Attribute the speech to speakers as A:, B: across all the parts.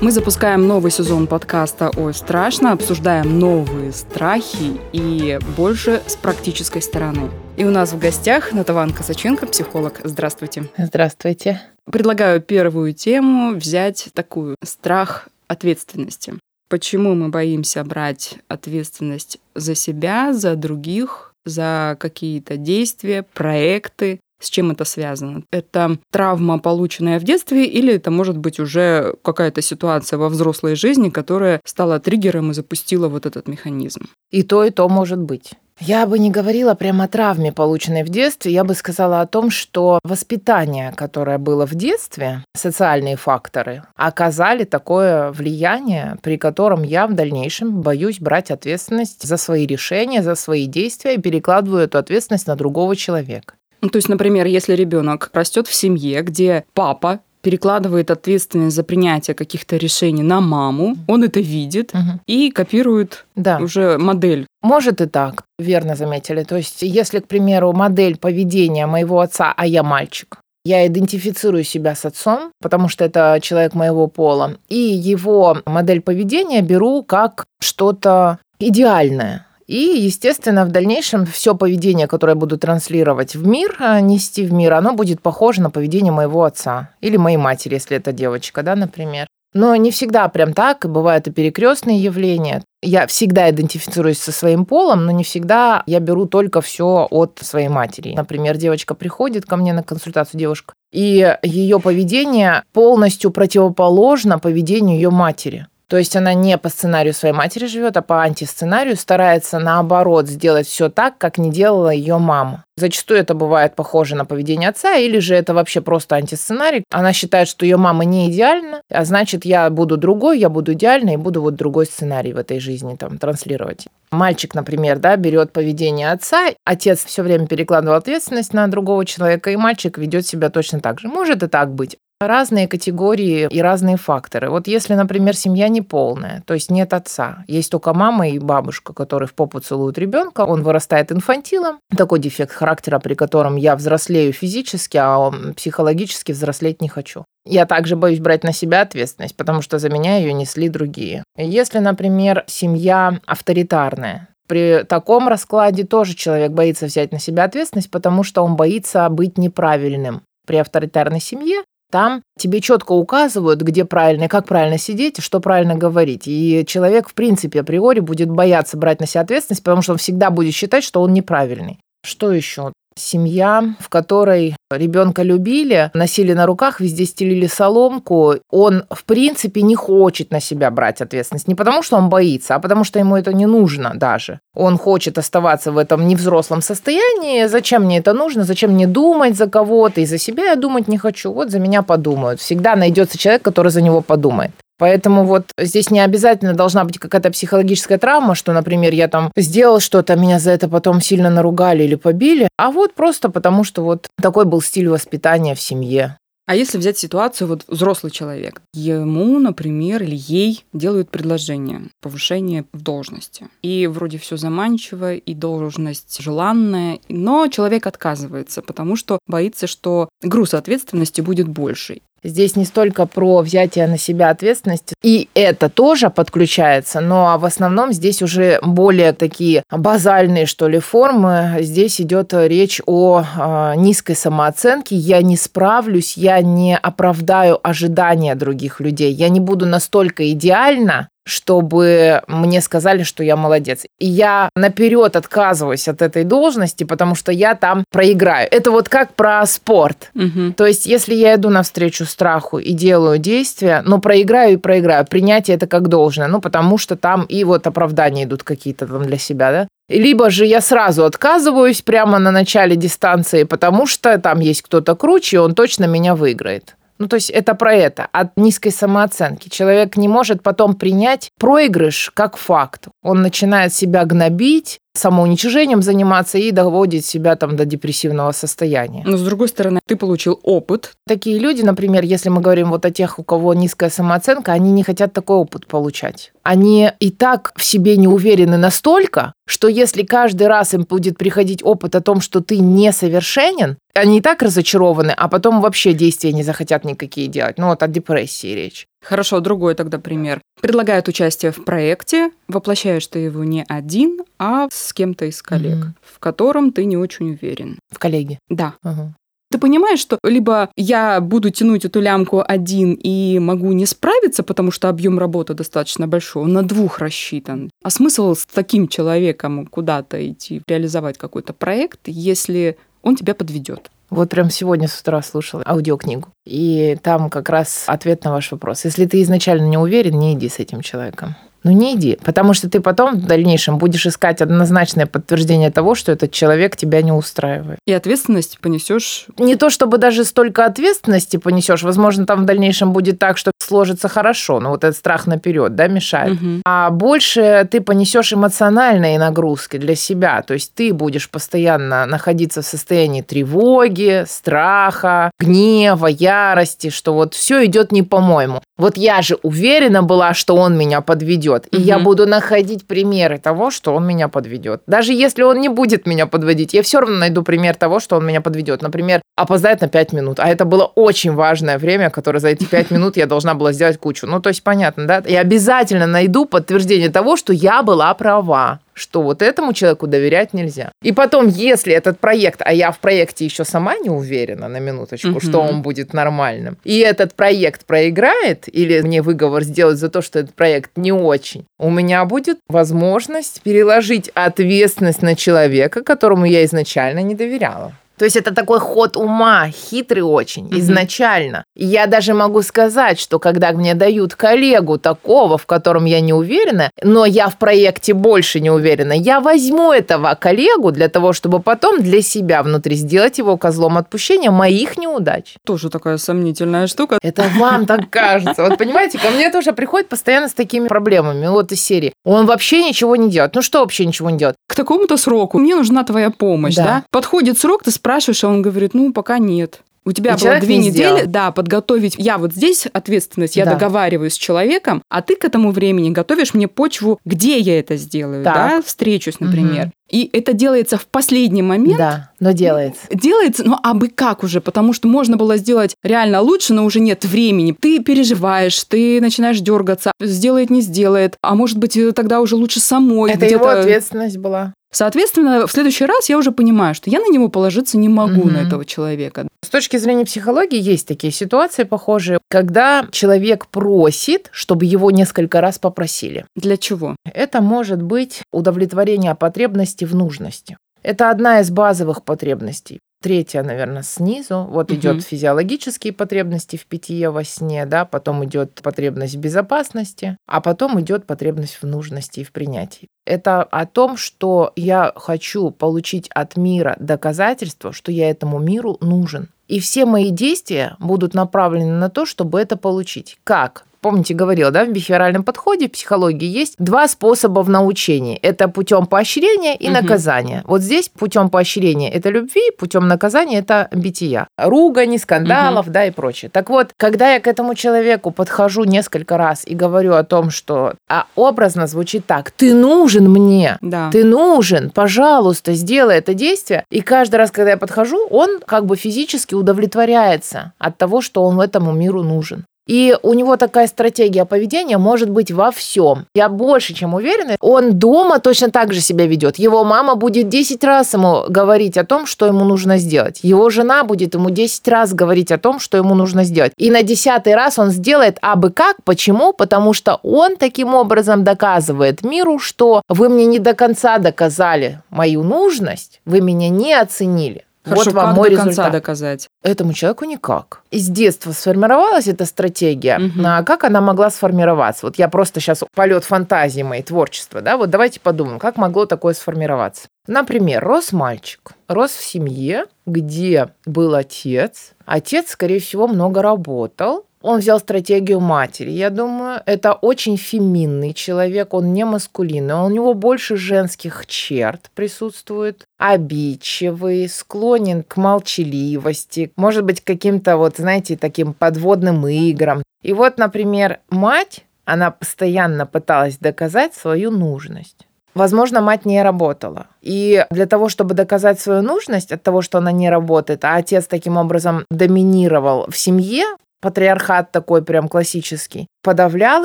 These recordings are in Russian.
A: Мы запускаем новый сезон подкаста «Ой, страшно», обсуждаем новые страхи и больше с практической стороны. И у нас в гостях Натаван Косаченко, психолог. Здравствуйте.
B: Здравствуйте.
A: Предлагаю первую тему взять такую страх ответственности. Почему мы боимся брать ответственность за себя, за других, за какие-то действия, проекты, с чем это связано? Это травма, полученная в детстве, или это может быть уже какая-то ситуация во взрослой жизни, которая стала триггером и запустила вот этот механизм?
B: И то, и то может быть. Я бы не говорила прямо о травме, полученной в детстве. Я бы сказала о том, что воспитание, которое было в детстве, социальные факторы, оказали такое влияние, при котором я в дальнейшем боюсь брать ответственность за свои решения, за свои действия и перекладываю эту ответственность на другого человека.
A: Ну, то есть, например, если ребенок растет в семье, где папа перекладывает ответственность за принятие каких-то решений на маму, он это видит угу. и копирует да. уже модель.
B: Может и так, верно заметили. То есть, если, к примеру, модель поведения моего отца, а я мальчик, я идентифицирую себя с отцом, потому что это человек моего пола, и его модель поведения беру как что-то идеальное. И, естественно, в дальнейшем все поведение, которое я буду транслировать в мир, а, нести в мир, оно будет похоже на поведение моего отца или моей матери, если это девочка, да, например. Но не всегда прям так, бывают и перекрестные явления. Я всегда идентифицируюсь со своим полом, но не всегда я беру только все от своей матери. Например, девочка приходит ко мне на консультацию, девушка, и ее поведение полностью противоположно поведению ее матери. То есть она не по сценарию своей матери живет, а по антисценарию старается наоборот сделать все так, как не делала ее мама. Зачастую это бывает похоже на поведение отца, или же это вообще просто антисценарий. Она считает, что ее мама не идеальна, а значит, я буду другой, я буду идеальной и буду вот другой сценарий в этой жизни там транслировать. Мальчик, например, да, берет поведение отца, отец все время перекладывал ответственность на другого человека, и мальчик ведет себя точно так же. Может и так быть разные категории и разные факторы. Вот если, например, семья неполная, то есть нет отца, есть только мама и бабушка, которые в попу целуют ребенка, он вырастает инфантилом, такой дефект характера, при котором я взрослею физически, а психологически взрослеть не хочу. Я также боюсь брать на себя ответственность, потому что за меня ее несли другие. Если, например, семья авторитарная, при таком раскладе тоже человек боится взять на себя ответственность, потому что он боится быть неправильным. При авторитарной семье там тебе четко указывают, где правильно и как правильно сидеть, что правильно говорить. И человек, в принципе, априори будет бояться брать на себя ответственность, потому что он всегда будет считать, что он неправильный. Что еще? Семья, в которой ребенка любили, носили на руках, везде стелили соломку, он, в принципе, не хочет на себя брать ответственность. Не потому, что он боится, а потому, что ему это не нужно даже. Он хочет оставаться в этом невзрослом состоянии. Зачем мне это нужно? Зачем мне думать за кого-то? И за себя я думать не хочу. Вот за меня подумают. Всегда найдется человек, который за него подумает. Поэтому вот здесь не обязательно должна быть какая-то психологическая травма, что, например, я там сделал что-то, меня за это потом сильно наругали или побили, а вот просто потому, что вот такой был стиль воспитания в семье.
A: А если взять ситуацию, вот взрослый человек, ему, например, или ей делают предложение повышение в должности. И вроде все заманчиво, и должность желанная, но человек отказывается, потому что боится, что груз ответственности будет больше.
B: Здесь не столько про взятие на себя ответственности, и это тоже подключается, но в основном здесь уже более такие базальные, что ли, формы. Здесь идет речь о э, низкой самооценке. Я не справлюсь, я не оправдаю ожидания других людей. Я не буду настолько идеально, чтобы мне сказали, что я молодец. И я наперед отказываюсь от этой должности, потому что я там проиграю. Это вот как про спорт. Угу. То есть, если я иду навстречу страху и делаю действия, но проиграю и проиграю, принятие это как должное, ну, потому что там и вот оправдания идут какие-то там для себя, да. Либо же я сразу отказываюсь прямо на начале дистанции, потому что там есть кто-то круче, и он точно меня выиграет. Ну, то есть это про это, от низкой самооценки. Человек не может потом принять проигрыш как факт. Он начинает себя гнобить, самоуничижением заниматься и доводит себя там до депрессивного состояния.
A: Но с другой стороны, ты получил опыт.
B: Такие люди, например, если мы говорим вот о тех, у кого низкая самооценка, они не хотят такой опыт получать. Они и так в себе не уверены настолько, что если каждый раз им будет приходить опыт о том, что ты несовершенен, они и так разочарованы, а потом вообще действия не захотят никакие делать. Ну вот о депрессии речь.
A: Хорошо, другой тогда пример. Предлагают участие в проекте, воплощаешь ты его не один, а с кем-то из коллег, mm в котором ты не очень уверен.
B: В коллеге?
A: Да. uh Ты понимаешь, что либо я буду тянуть эту лямку один и могу не справиться, потому что объем работы достаточно большой, он на двух рассчитан. А смысл с таким человеком куда-то идти, реализовать какой-то проект, если он тебя подведет?
B: Вот прям сегодня с утра слушала аудиокнигу. И там как раз ответ на ваш вопрос. Если ты изначально не уверен, не иди с этим человеком ну не иди, потому что ты потом в дальнейшем будешь искать однозначное подтверждение того, что этот человек тебя не устраивает.
A: И ответственность понесешь.
B: Не то чтобы даже столько ответственности понесешь, возможно, там в дальнейшем будет так, что сложится хорошо, но вот этот страх наперед, да, мешает. Угу. А больше ты понесешь эмоциональные нагрузки для себя, то есть ты будешь постоянно находиться в состоянии тревоги, страха, гнева, ярости, что вот все идет не по-моему. Вот я же уверена была, что он меня подведет. И угу. я буду находить примеры того, что он меня подведет. Даже если он не будет меня подводить, я все равно найду пример того, что он меня подведет. Например, опоздает на 5 минут. А это было очень важное время, которое за эти 5 минут я должна была сделать кучу. Ну, то есть, понятно, да? Я обязательно найду подтверждение того, что я была права что вот этому человеку доверять нельзя. И потом, если этот проект, а я в проекте еще сама не уверена на минуточку, угу. что он будет нормальным, и этот проект проиграет, или мне выговор сделать за то, что этот проект не очень, у меня будет возможность переложить ответственность на человека, которому я изначально не доверяла. То есть это такой ход ума, хитрый очень, mm-hmm. изначально. И я даже могу сказать, что когда мне дают коллегу такого, в котором я не уверена, но я в проекте больше не уверена, я возьму этого коллегу для того, чтобы потом для себя внутри сделать его козлом отпущения моих неудач.
A: Тоже такая сомнительная штука.
B: Это вам так кажется. Вот понимаете, ко мне тоже приходит постоянно с такими проблемами. Вот из серии. Он вообще ничего не делает. Ну что вообще ничего не делает?
A: К такому-то сроку мне нужна твоя помощь, да? да? Подходит срок, ты спрашиваешь, а он говорит, ну, пока нет. У тебя и было две недели, сделал. да, подготовить. Я вот здесь ответственность, я да. договариваюсь с человеком, а ты к этому времени готовишь мне почву, где я это сделаю, так. да, встречусь, например. Угу. И это делается в последний момент.
B: Да, но делается.
A: Делается, ну а бы как уже, потому что можно было сделать реально лучше, но уже нет времени. Ты переживаешь, ты начинаешь дергаться, сделает, не сделает, а может быть тогда уже лучше самой.
B: Это его ответственность была.
A: Соответственно, в следующий раз я уже понимаю, что я на него положиться не могу, угу. на этого человека.
B: С точки зрения психологии есть такие ситуации похожие, когда человек просит, чтобы его несколько раз попросили.
A: Для чего?
B: Это может быть удовлетворение потребности в нужности. Это одна из базовых потребностей третья, наверное, снизу. Вот угу. идет физиологические потребности в питье во сне, да, потом идет потребность в безопасности, а потом идет потребность в нужности и в принятии. Это о том, что я хочу получить от мира доказательство, что я этому миру нужен. И все мои действия будут направлены на то, чтобы это получить. Как? Помните, говорила, да, в бихевиоральном подходе, в психологии есть два способа в научении. Это путем поощрения и угу. наказания. Вот здесь путем поощрения это любви, путем наказания это бития. Ругани, скандалов, угу. да, и прочее. Так вот, когда я к этому человеку подхожу несколько раз и говорю о том, что а образно звучит так, ты нужен мне, да. ты нужен, пожалуйста, сделай это действие. И каждый раз, когда я подхожу, он как бы физически удовлетворяется от того, что он этому миру нужен. И у него такая стратегия поведения может быть во всем. Я больше чем уверена, он дома точно так же себя ведет. Его мама будет 10 раз ему говорить о том, что ему нужно сделать. Его жена будет ему 10 раз говорить о том, что ему нужно сделать. И на десятый раз он сделает абы как. Почему? Потому что он таким образом доказывает миру, что вы мне не до конца доказали мою нужность, вы меня не оценили.
A: Хорошо,
B: вот вам
A: как
B: мой
A: до конца
B: результат.
A: доказать?
B: Этому человеку никак. Из детства сформировалась эта стратегия.
A: Мгм.
B: А как она могла сформироваться? Вот я просто сейчас полет фантазии моей, творчества, да, вот давайте подумаем, как могло такое сформироваться. Например, рос мальчик, рос в семье, где был отец. Отец, скорее всего, много работал. Он взял стратегию матери. Я думаю, это очень феминный человек, он не маскулинный, у него больше женских черт присутствует. Обидчивый, склонен к молчаливости, может быть, каким-то, вот, знаете, таким подводным играм. И вот, например, мать, она постоянно пыталась доказать свою нужность. Возможно, мать не работала. И для того, чтобы доказать свою нужность от того, что она не работает, а отец таким образом доминировал в семье, патриархат такой прям классический, подавлял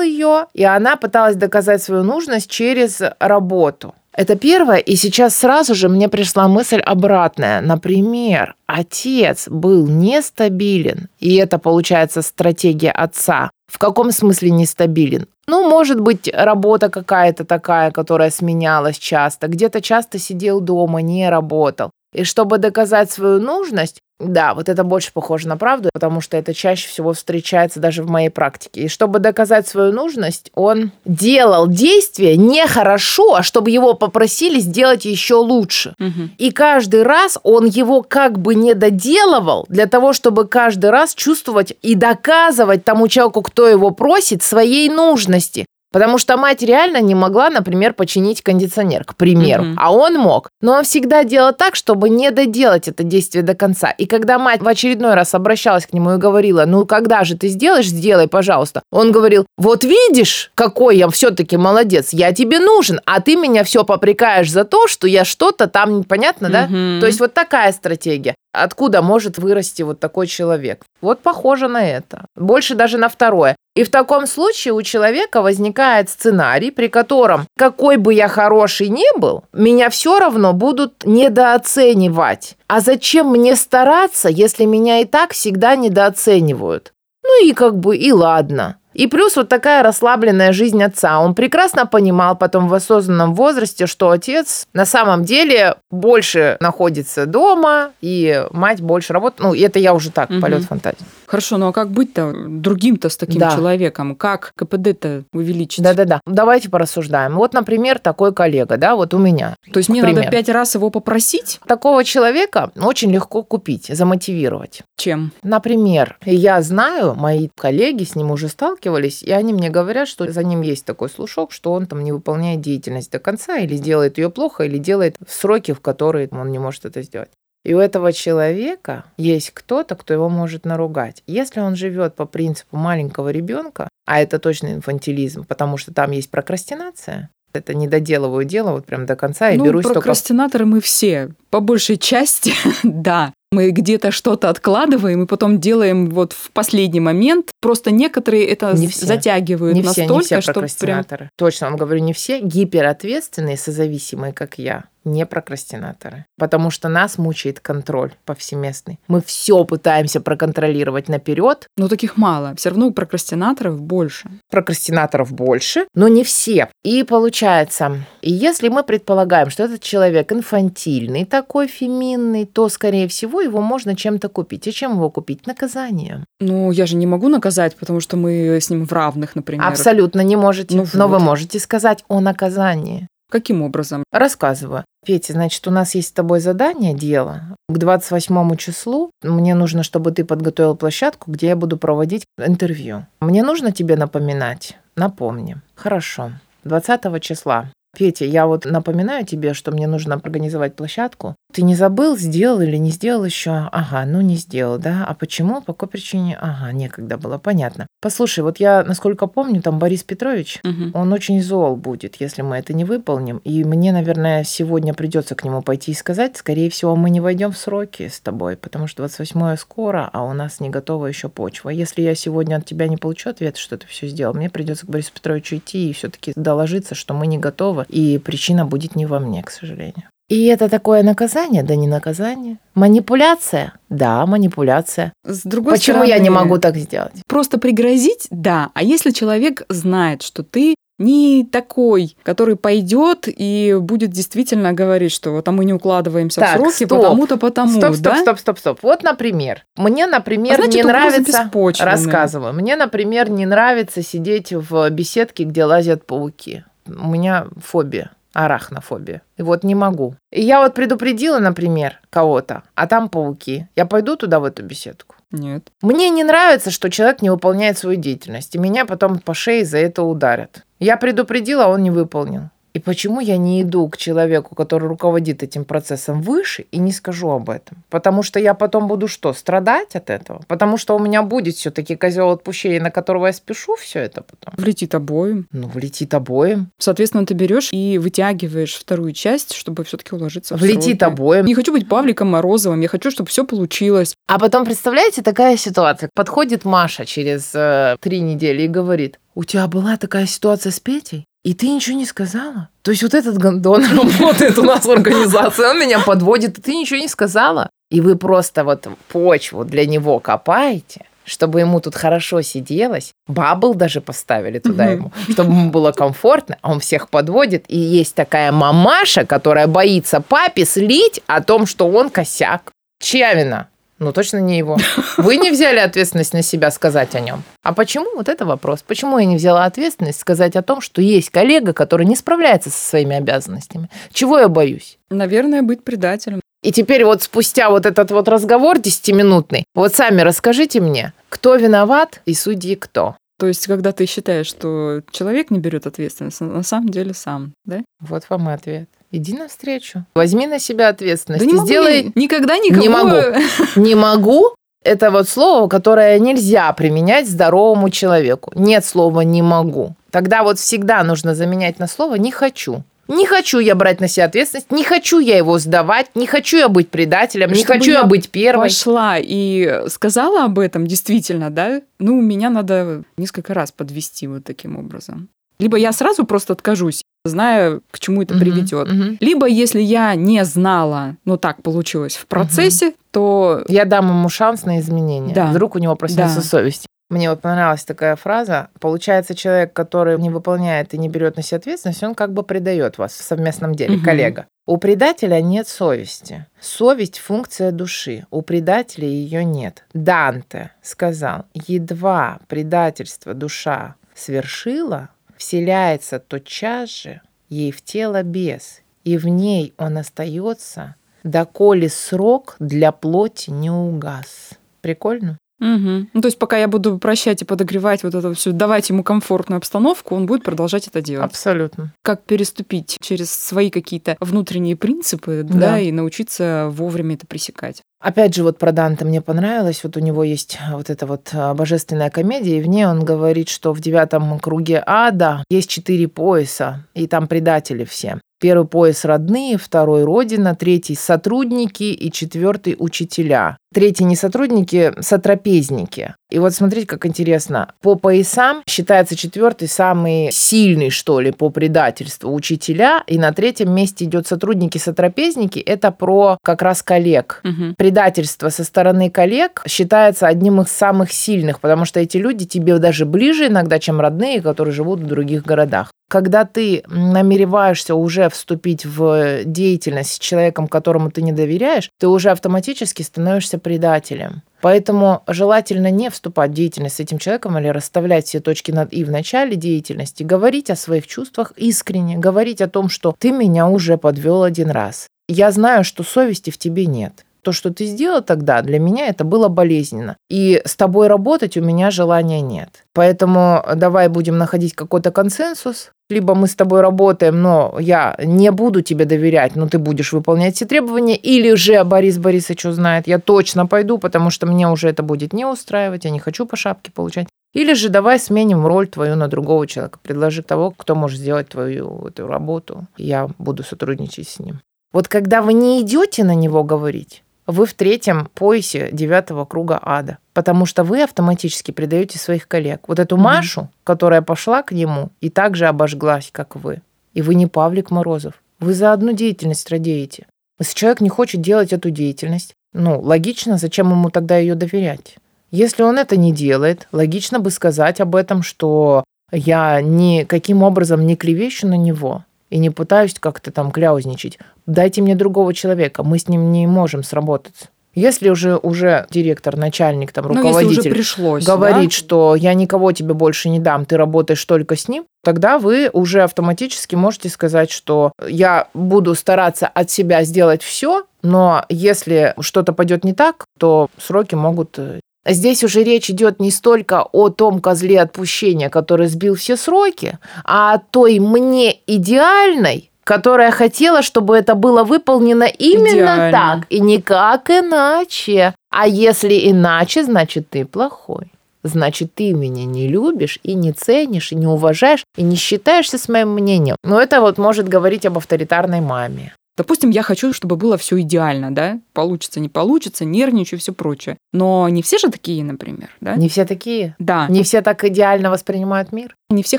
B: ее, и она пыталась доказать свою нужность через работу. Это первое, и сейчас сразу же мне пришла мысль обратная. Например, отец был нестабилен, и это получается стратегия отца. В каком смысле нестабилен? Ну, может быть, работа какая-то такая, которая сменялась часто. Где-то часто сидел дома, не работал. И чтобы доказать свою нужность, да, вот это больше похоже на правду, потому что это чаще всего встречается даже в моей практике. И чтобы доказать свою нужность, он делал действия нехорошо, а чтобы его попросили сделать еще лучше.
A: Мгм.
B: И каждый раз он его как бы не доделывал для того, чтобы каждый раз чувствовать и доказывать тому человеку, кто его просит, своей нужности. Потому что мать реально не могла, например, починить кондиционер, к примеру.
A: Мгм.
B: А он мог. Но он всегда делал так, чтобы не доделать это действие до конца. И когда мать в очередной раз обращалась к нему и говорила, ну когда же ты сделаешь, сделай, пожалуйста. Он говорил, вот видишь, какой я все-таки молодец, я тебе нужен, а ты меня все попрекаешь за то, что я что-то там непонятно, да?
A: Мгм.
B: То есть вот такая стратегия. Откуда может вырасти вот такой человек? Вот похоже на это. Больше даже на второе. И в таком случае у человека возникает сценарий, при котором какой бы я хороший ни был, меня все равно будут недооценивать. А зачем мне стараться, если меня и так всегда недооценивают? Ну и как бы и ладно. И плюс вот такая расслабленная жизнь отца. Он прекрасно понимал потом в осознанном возрасте, что отец на самом деле больше находится дома, и мать больше работает. Ну, это я уже так,
A: Мгм.
B: полет фантазии.
A: Хорошо, ну а как быть-то другим-то с таким
B: Да.
A: человеком? Как КПД-то увеличить?
B: Да-да-да. Давайте порассуждаем. Вот, например, такой коллега, да, вот у меня.
A: То есть мне
B: К
A: надо пять раз его попросить?
B: Такого человека очень легко купить, замотивировать.
A: Чем?
B: Например, я знаю, мои коллеги с ним уже сталкивались, и они мне говорят, что за ним есть такой слушок, что он там не выполняет деятельность до конца, или делает ее плохо, или делает в сроки, в которые он не может это сделать. И у этого человека есть кто-то, кто его может наругать. Если он живет по принципу маленького ребенка, а это точно инфантилизм, потому что там есть прокрастинация, это не доделываю дело вот прям до конца и
A: ну,
B: берусь только
A: прокрастинаторы мы все. По большей части, да. Мы где-то что-то откладываем и потом делаем вот в последний момент. Просто некоторые это
B: Не все.
A: затягивают
B: Не все,
A: настолько,
B: не все
A: что прям...
B: Точно, он говорю, не все. Гиперответственные, созависимые, как я, не прокрастинаторы. Потому что нас мучает контроль повсеместный. Мы все пытаемся проконтролировать наперед.
A: Но таких мало. Все равно прокрастинаторов больше.
B: Прокрастинаторов больше, но не все. И получается, если мы предполагаем, что этот человек инфантильный, такой феминный, то, скорее всего, его можно чем-то купить. И чем его купить? Наказанием.
A: Ну, я же не могу наказать, потому что мы с ним в равных, например.
B: Абсолютно не можете.
A: Ну
B: но вы можете сказать о наказании.
A: Каким образом?
B: Рассказываю. Петя, значит, у нас есть с тобой задание, дело. К 28 числу мне нужно, чтобы ты подготовил площадку, где я буду проводить интервью. Мне нужно тебе напоминать? Напомни. Хорошо. 20 числа. Петя, я вот напоминаю тебе, что мне нужно организовать площадку. Ты не забыл, сделал или не сделал еще? Ага, ну не сделал, да? А почему? По какой причине? Ага, некогда было, понятно. Послушай, вот я, насколько помню, там Борис Петрович,
A: Мгм.
B: он очень зол будет, если мы это не выполним. И мне, наверное, сегодня придется к нему пойти и сказать, скорее всего, мы не войдем в сроки с тобой, потому что 28 скоро, а у нас не готова еще почва. Если я сегодня от тебя не получу ответ, что ты все сделал, мне придется к Борису Петровичу идти и все-таки доложиться, что мы не готовы, и причина будет не во мне, к сожалению. И это такое наказание? Да не наказание. Манипуляция? Да, манипуляция.
A: С другой
B: Почему
A: стороны,
B: я не могу так сделать?
A: Просто пригрозить, да. А если человек знает, что ты не такой, который пойдет и будет действительно говорить, что вот а мы не укладываемся так, в сроки, потому-то потому.
B: Стоп, стоп,
A: да?
B: стоп, стоп, стоп. Вот, например, мне, например, а значит, не нравится. Рассказываю. Мне, например, не нравится сидеть в беседке, где лазят пауки. У меня фобия арахнофобия. И вот не могу. И я вот предупредила, например, кого-то, а там пауки. Я пойду туда, в эту беседку?
A: Нет.
B: Мне не нравится, что человек не выполняет свою деятельность, и меня потом по шее за это ударят. Я предупредила, а он не выполнил. И почему я не иду к человеку, который руководит этим процессом выше, и не скажу об этом? Потому что я потом буду что, страдать от этого? Потому что у меня будет все-таки козел отпущения, на которого я спешу все это потом.
A: Влетит обоим.
B: Ну, влетит обоим.
A: Соответственно, ты берешь и вытягиваешь вторую часть, чтобы все-таки уложиться в
B: Влетит
A: сроки.
B: обоим.
A: Не хочу быть Павликом Морозовым, я хочу, чтобы все получилось.
B: А потом, представляете, такая ситуация. Подходит Маша через э, три недели и говорит, у тебя была такая ситуация с Петей? И ты ничего не сказала? То есть вот этот гондон работает у нас в организации, он меня подводит, и ты ничего не сказала? И вы просто вот почву для него копаете, чтобы ему тут хорошо сиделось. Бабл даже поставили туда ему, чтобы ему было комфортно, а он всех подводит. И есть такая мамаша, которая боится папе слить о том, что он косяк. Чья вина? Ну, точно не его. Вы не взяли ответственность на себя сказать о нем. А почему? Вот это вопрос. Почему я не взяла ответственность сказать о том, что есть коллега, который не справляется со своими обязанностями? Чего я боюсь?
A: Наверное, быть предателем.
B: И теперь вот спустя вот этот вот разговор десятиминутный, вот сами расскажите мне, кто виноват и судьи кто?
A: То есть, когда ты считаешь, что человек не берет ответственность, на самом деле сам, да?
B: Вот вам и ответ. Иди навстречу. Возьми на себя ответственность.
A: Да не
B: сделай...
A: могу, никогда никого...
B: Не могу. Не могу. Это вот слово, которое нельзя применять здоровому человеку. Нет слова «не могу». Тогда вот всегда нужно заменять на слово «не хочу». Не хочу я брать на себя ответственность, не хочу я его сдавать, не хочу я быть предателем, не хочу я, я быть первой.
A: Пошла и сказала об этом действительно, да? Ну, меня надо несколько раз подвести вот таким образом. Либо я сразу просто откажусь, зная, к чему это приведет. Uh-huh, Либо, если я не знала, но так получилось в процессе, uh-huh. то...
B: Я дам ему шанс на изменение. Да. Вдруг у него проснется да. совесть. Мне вот понравилась такая фраза. Получается, человек, который не выполняет и не берет на себя ответственность, он как бы предает вас в совместном деле, угу. коллега. У предателя нет совести. Совесть – функция души. У предателя ее нет. Данте сказал, едва предательство душа свершила, вселяется тотчас же ей в тело бес, и в ней он остается, доколе срок для плоти не угас. Прикольно?
A: Угу. Ну, то есть, пока я буду прощать и подогревать вот это все, давать ему комфортную обстановку, он будет продолжать это делать.
B: Абсолютно.
A: Как переступить через свои какие-то внутренние принципы, да, да и научиться вовремя это пресекать.
B: Опять же, вот про Данте мне понравилось. Вот у него есть вот эта вот а, божественная комедия, и в ней он говорит, что в девятом круге ада есть четыре пояса, и там предатели все. Первый пояс родные, второй родина, третий сотрудники и четвертый учителя. Третий не сотрудники, сотрапезники. И вот смотрите, как интересно. По поясам считается четвертый самый сильный, что ли, по предательству учителя. И на третьем месте идет сотрудники-сотрапезники. Это про как раз коллег. Угу. Предательство со стороны коллег считается одним из самых сильных, потому что эти люди тебе даже ближе иногда, чем родные, которые живут в других городах когда ты намереваешься уже вступить в деятельность с человеком, которому ты не доверяешь, ты уже автоматически становишься предателем. Поэтому желательно не вступать в деятельность с этим человеком или расставлять все точки над «и» в начале деятельности, говорить о своих чувствах искренне, говорить о том, что ты меня уже подвел один раз. Я знаю, что совести в тебе нет. То, что ты сделал тогда, для меня это было болезненно. И с тобой работать у меня желания нет. Поэтому давай будем находить какой-то консенсус. Либо мы с тобой работаем, но я не буду тебе доверять, но ты будешь выполнять все требования. Или же Борис Борисович узнает, я точно пойду, потому что мне уже это будет не устраивать, я не хочу по шапке получать. Или же давай сменим роль твою на другого человека. Предложи того, кто может сделать твою эту работу. Я буду сотрудничать с ним. Вот когда вы не идете на него говорить, вы в третьем поясе девятого круга ада, потому что вы автоматически предаете своих коллег. Вот эту mm-hmm. Машу, которая пошла к нему и также обожглась, как вы. И вы не Павлик Морозов. Вы за одну деятельность радеете. Если человек не хочет делать эту деятельность, ну, логично, зачем ему тогда ее доверять? Если он это не делает, логично бы сказать об этом, что Я никаким образом не клевещу на него и не пытаюсь как-то там кляузничать. Дайте мне другого человека, мы с ним не можем сработаться. Если уже, уже директор, начальник, там, руководитель
A: ну, если уже пришлось,
B: говорит,
A: да?
B: что я никого тебе больше не дам, ты работаешь только с ним, тогда вы уже автоматически можете сказать, что я буду стараться от себя сделать все, но если что-то пойдет не так, то сроки могут э, Здесь уже речь идет не столько о том козле отпущения, который сбил все сроки, а о той мне идеальной, которая хотела, чтобы это было выполнено именно
A: Идеально.
B: так и никак иначе. А если иначе, значит ты плохой. Значит, ты меня не любишь и не ценишь, и не уважаешь, и не считаешься с моим мнением. Но это вот может говорить об авторитарной маме.
A: Допустим, я хочу, чтобы было все идеально, да? Получится, не получится, нервничаю и все прочее. Но не все же такие, например, да?
B: Не все такие.
A: Да.
B: Не все так идеально воспринимают мир.
A: Не все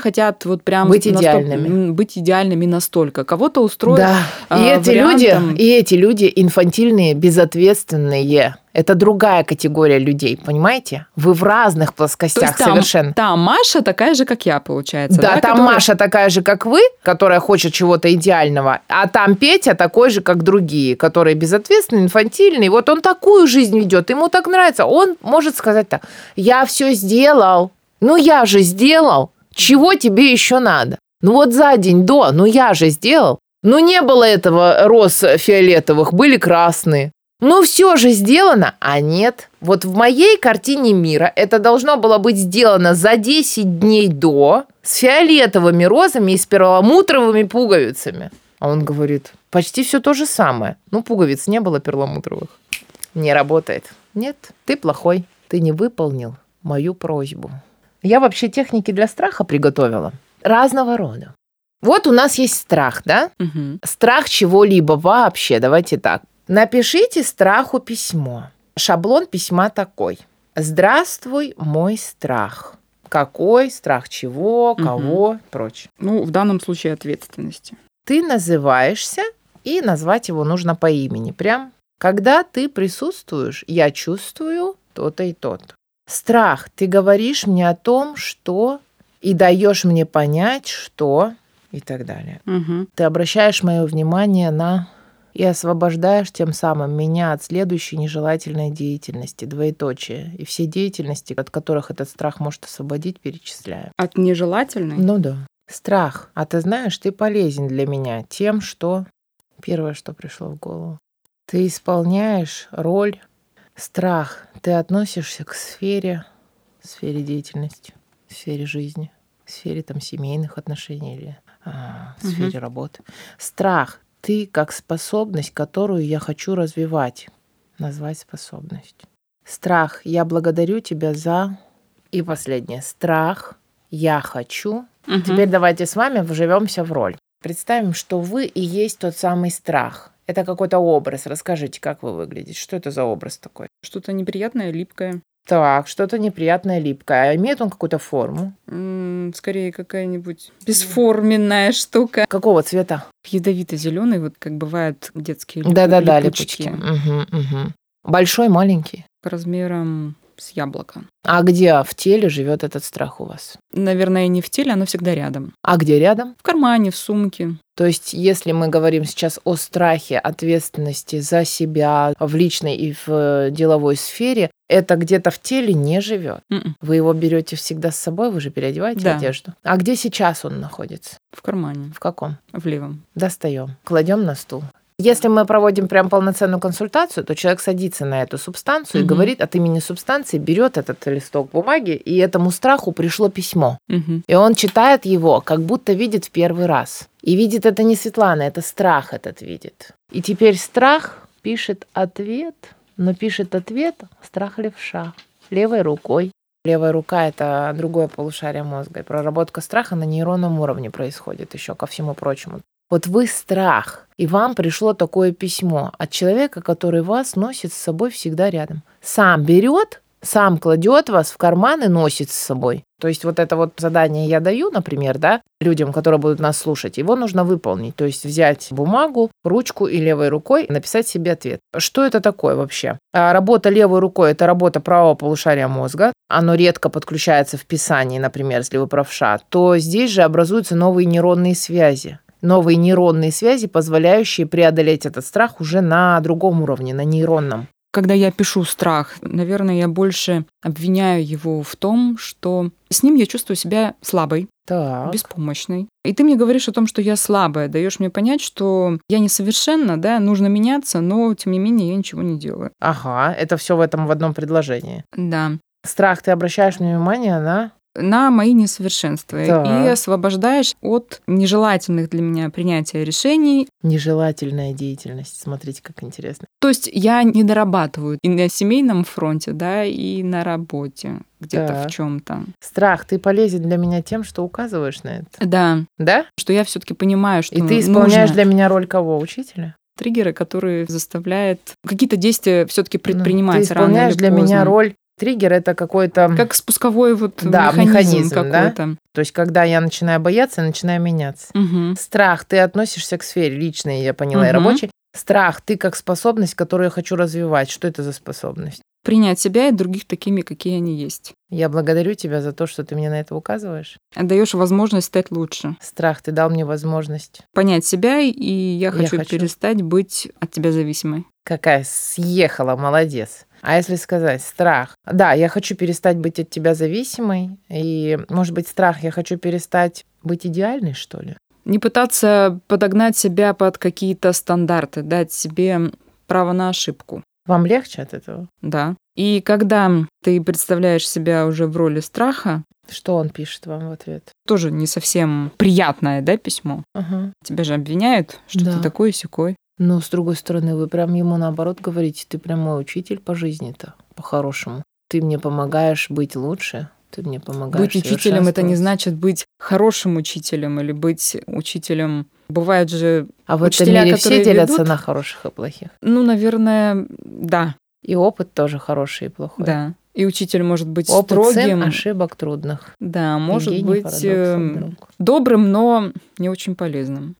A: хотят вот прям
B: Быть
A: настолько-
B: идеальными.
A: быть идеальными настолько. Кого-то устроит.
B: Да.
A: А,
B: И эти
A: вариантом-
B: люди, и эти люди инфантильные, безответственные. Это другая категория людей, понимаете? Вы в разных
A: То
B: плоскостях
A: есть там,
B: совершенно.
A: там Маша такая же, как я, получается.
B: Да, там
A: которая-
B: Маша такая же, как вы, которая хочет чего-то идеального, а там Петя такой же, как другие, которые безответственные, инфантильные. Вот он такую жизнь ведет, ему так нравится. Он может сказать так, я все сделал, ну я же сделал, чего тебе еще надо? Ну вот за день до, ну я же сделал. Ну не было этого роз фиолетовых, были красные. Ну все же сделано, а нет. Вот в моей картине мира это должно было быть сделано за 10 дней до с фиолетовыми розами и с перламутровыми пуговицами. А он говорит, почти все то же самое. Ну, пуговиц не было перламутровых. Не работает. Нет, ты плохой. Ты не выполнил мою просьбу. Я вообще техники для страха приготовила. Разного рода. Вот у нас есть страх, да?
A: Мгм.
B: Страх чего-либо вообще. Давайте так. Напишите страху письмо. Шаблон письма такой. Здравствуй, мой страх. Какой страх чего, кого, прочее.
A: Ну, в данном случае ответственности.
B: Ты называешься, и назвать его нужно по имени. Прям, когда ты присутствуешь, я чувствую то-то и то-то. Страх. Ты говоришь мне о том, что, и даешь мне понять, что, и так далее.
A: Мгм.
B: Ты обращаешь мое внимание на и освобождаешь тем самым меня от следующей нежелательной деятельности, двоеточие. И все деятельности, от которых этот страх может освободить, перечисляю.
A: От нежелательной?
B: Ну да. Страх. А ты знаешь, ты полезен для меня тем, что... Первое, что пришло в голову. Ты исполняешь роль страх. Ты относишься к сфере, сфере деятельности, сфере жизни, сфере там семейных отношений или а,
A: Мгм.
B: сфере работы. Страх. Ты как способность, которую я хочу развивать. Назвать способность. Страх. Я благодарю тебя за... И последнее. Страх. Я хочу
A: Мгм.
B: Теперь давайте с вами вживемся в роль. Представим, что вы и есть тот самый страх. Это какой-то образ. Расскажите, как вы выглядите. Что это за образ такой?
A: Что-то неприятное, липкое.
B: Так, что-то неприятное, липкое. А имеет он какую-то форму?
A: М, Скорее какая-нибудь бесформенная штука.
B: Какого цвета?
A: Ядовито-зеленый, вот как бывают детские лип-
B: Да-да-да,
A: липучки.
B: липучки. Мгм, мгм. Большой, маленький.
A: Размером с яблоко.
B: А где в теле живет этот страх у вас?
A: Наверное, не в теле, оно всегда рядом.
B: А где рядом?
A: В кармане, в сумке.
B: То есть, если мы говорим сейчас о страхе, ответственности за себя в личной и в э, деловой сфере, это где-то в теле не живет.
A: М-м.
B: Вы его берете всегда с собой, вы же переодеваете
A: Да.
B: одежду. А где сейчас он находится?
A: В кармане,
B: В каком?
A: в левом.
B: Достаем, кладем на стул. Если мы проводим прям полноценную консультацию, то человек садится на эту субстанцию и
A: Мгм.
B: говорит от имени субстанции, берет этот листок бумаги, и этому страху пришло письмо.
A: Мгм.
B: И он читает его, как будто видит в первый раз. И видит это не Светлана, это страх этот видит. И теперь страх пишет ответ, но пишет ответ страх левша, левой рукой. Левая рука – это другое полушарие мозга. И проработка страха на нейронном уровне происходит еще ко всему прочему. Вот вы страх, и вам пришло такое письмо от человека, который вас носит с собой всегда рядом. Сам берет, сам кладет вас в карман и носит с собой. То есть вот это вот задание я даю, например, да, людям, которые будут нас слушать, его нужно выполнить. То есть взять бумагу, ручку и левой рукой написать себе ответ. Что это такое вообще? А, работа левой рукой – это работа правого полушария мозга. Оно редко подключается в писании, например, если вы правша. То здесь же образуются новые нейронные связи новые нейронные связи, позволяющие преодолеть этот страх уже на другом уровне, на нейронном.
A: Когда я пишу страх, наверное, я больше обвиняю его в том, что с ним я чувствую себя слабой,
B: так.
A: беспомощной. И ты мне говоришь о том, что я слабая, даешь мне понять, что я несовершенна, да, нужно меняться, но тем не менее я ничего не делаю.
B: Ага, это все в этом в одном предложении.
A: Да.
B: Страх, ты обращаешь мне внимание на
A: на мои несовершенства
B: Так.
A: и освобождаешь от нежелательных для меня принятия решений.
B: нежелательная деятельность. Смотрите, как интересно.
A: То есть я не дорабатываю и на семейном фронте, да, и на работе где-то
B: Так.
A: в чем-то.
B: Страх, ты полезен для меня тем, что указываешь на это.
A: Да,
B: Да?
A: что я все-таки понимаю, что
B: И ты исполняешь
A: нужно
B: для меня роль кого? Учителя?
A: триггеры, которые заставляют какие-то действия все-таки предпринимать
B: Ну, Ты
A: рано
B: исполняешь
A: или
B: для меня
A: поздно.
B: роль. Триггер это какой-то...
A: как спусковой вот
B: Да,
A: механизм,
B: механизм, да?
A: какой-то.
B: То есть, когда я начинаю бояться, я начинаю меняться.
A: Мгм.
B: Страх, ты относишься к сфере личной, я поняла, и
A: Мгм.
B: рабочей. Страх, ты как способность, которую я хочу развивать. Что это за способность?
A: Принять себя и других такими, какие они есть.
B: Я благодарю тебя за то, что ты мне на это указываешь.
A: Даешь возможность стать лучше.
B: Страх, ты дал мне возможность.
A: Понять себя, и я хочу,
B: хочу.
A: перестать быть от тебя зависимой.
B: Какая съехала, молодец. А если сказать страх, да, я хочу перестать быть от тебя зависимой, и, может быть, страх, я хочу перестать быть идеальной, что ли?
A: Не пытаться подогнать себя под какие-то стандарты, дать себе право на ошибку.
B: Вам легче от этого?
A: Да. И когда ты представляешь себя уже в роли страха,
B: Что он пишет вам в ответ?
A: тоже не совсем приятное, да, письмо.
B: Ага.
A: Тебя же обвиняют, что
B: Да.
A: ты такой секой.
B: Но, с другой стороны, вы прям ему наоборот говорите, ты прям мой учитель по жизни-то, по-хорошему. Ты мне помогаешь быть лучше, ты мне помогаешь
A: Быть учителем это не значит быть хорошим учителем или быть учителем. Бывает же,
B: А в этом
A: учителя,
B: мире все делятся
A: ведут-
B: на хороших и плохих.
A: ну, наверное, да,
B: И опыт тоже хороший и плохой.
A: да. И учитель может быть
B: Опыт
A: строгим,
B: ошибок трудных.
A: да, может
B: Евгений
A: быть
B: друг.
A: добрым, но не очень полезным.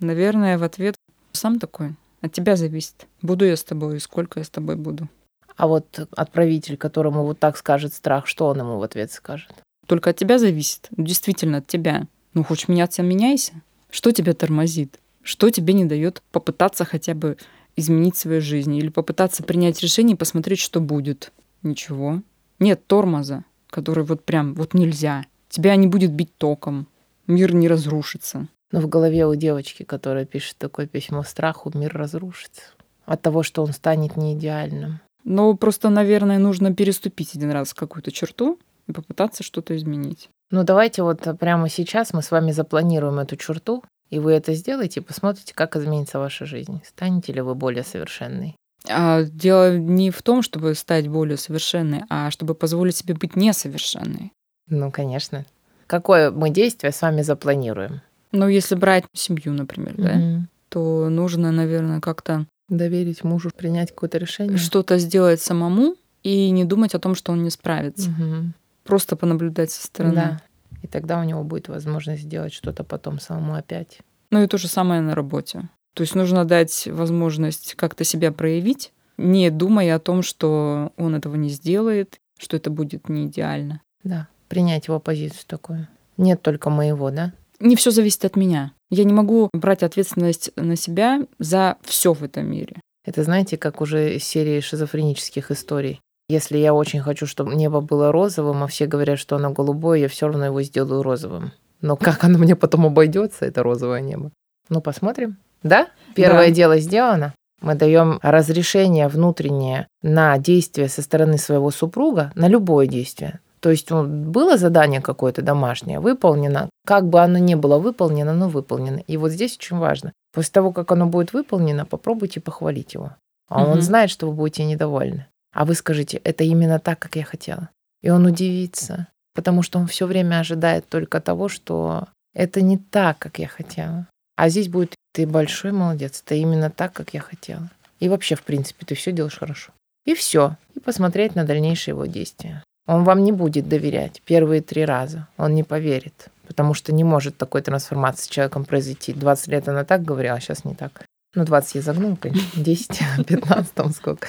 A: Наверное, в ответ сам такой. От тебя зависит. Буду я с тобой и сколько я с тобой буду.
B: А вот отправитель, которому вот так скажет страх, что он ему в ответ скажет?
A: Только от тебя зависит. Действительно, от тебя. Ну, хочешь меняться, меняйся. Что тебя тормозит? Что тебе не дает попытаться хотя бы изменить свою жизнь или попытаться принять решение и посмотреть, что будет? Ничего. Нет тормоза, который вот прям вот нельзя. Тебя не будет бить током. Мир не разрушится.
B: Но в голове у девочки, которая пишет такое письмо страху, мир разрушится. От того, что он станет не идеальным.
A: Но просто, наверное, нужно переступить один раз какую-то черту и попытаться что-то изменить.
B: Ну, давайте вот прямо сейчас мы с вами запланируем эту черту, и вы это сделаете, и посмотрите, как изменится ваша жизнь. Станете ли вы более совершенной?
A: А дело не в том, чтобы стать более совершенной, а чтобы позволить себе быть несовершенной.
B: Ну, конечно. Какое мы действие с вами запланируем?
A: Ну, если брать семью, например, да,
B: Мгм.
A: то нужно, наверное, как-то
B: Доверить мужу принять какое-то решение?
A: что-то сделать самому и не думать о том, что он не справится.
B: Мгм.
A: Просто понаблюдать со стороны.
B: Да. И тогда у него будет возможность сделать что-то потом самому опять.
A: Ну и то же самое на работе. То есть нужно дать возможность как-то себя проявить, не думая о том, что он этого не сделает, что это будет не идеально.
B: Да. Принять его позицию такую. Нет только моего, да?
A: Не все зависит от меня. Я не могу брать ответственность на себя за все в этом мире.
B: Это знаете, как уже из серии шизофренических историй. Если я очень хочу, чтобы небо было розовым, а все говорят, что оно голубое, я все равно его сделаю розовым. Но как оно мне потом обойдется, это розовое небо? Ну, посмотрим. Да? Первое
A: Да.
B: дело сделано. Мы даем разрешение внутреннее на действие со стороны своего супруга, на любое действие. То есть ну, было задание какое-то домашнее, выполнено. Как бы оно ни было выполнено, оно выполнено. И вот здесь очень важно. После того, как оно будет выполнено, попробуйте похвалить его. А он
A: Мгм.
B: знает, что вы будете недовольны. А вы скажите, это именно так, как я хотела. И он удивится, потому что он все время ожидает только того, что это не так, как я хотела. А здесь будет ты большой молодец, это именно так, как я хотела. И вообще, в принципе, ты все делаешь хорошо. И все. И посмотреть на дальнейшие его действия. Он вам не будет доверять первые три раза. Он не поверит, потому что не может такой трансформации с человеком произойти. 20 лет она так говорила, а сейчас не так. Ну, 20 я загнул, конечно, 10, 15, там сколько.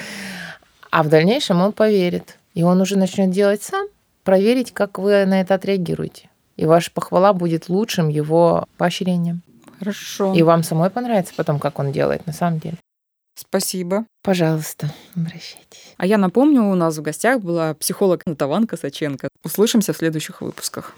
B: А в дальнейшем он поверит. И он уже начнет делать сам, проверить, как вы на это отреагируете. И ваша похвала будет лучшим его поощрением.
A: Хорошо.
B: И вам самой понравится потом, как он делает на самом деле.
A: Спасибо.
B: Пожалуйста, обращайтесь.
A: А я напомню, у нас в гостях была психолог Натаван Косаченко. Услышимся в следующих выпусках.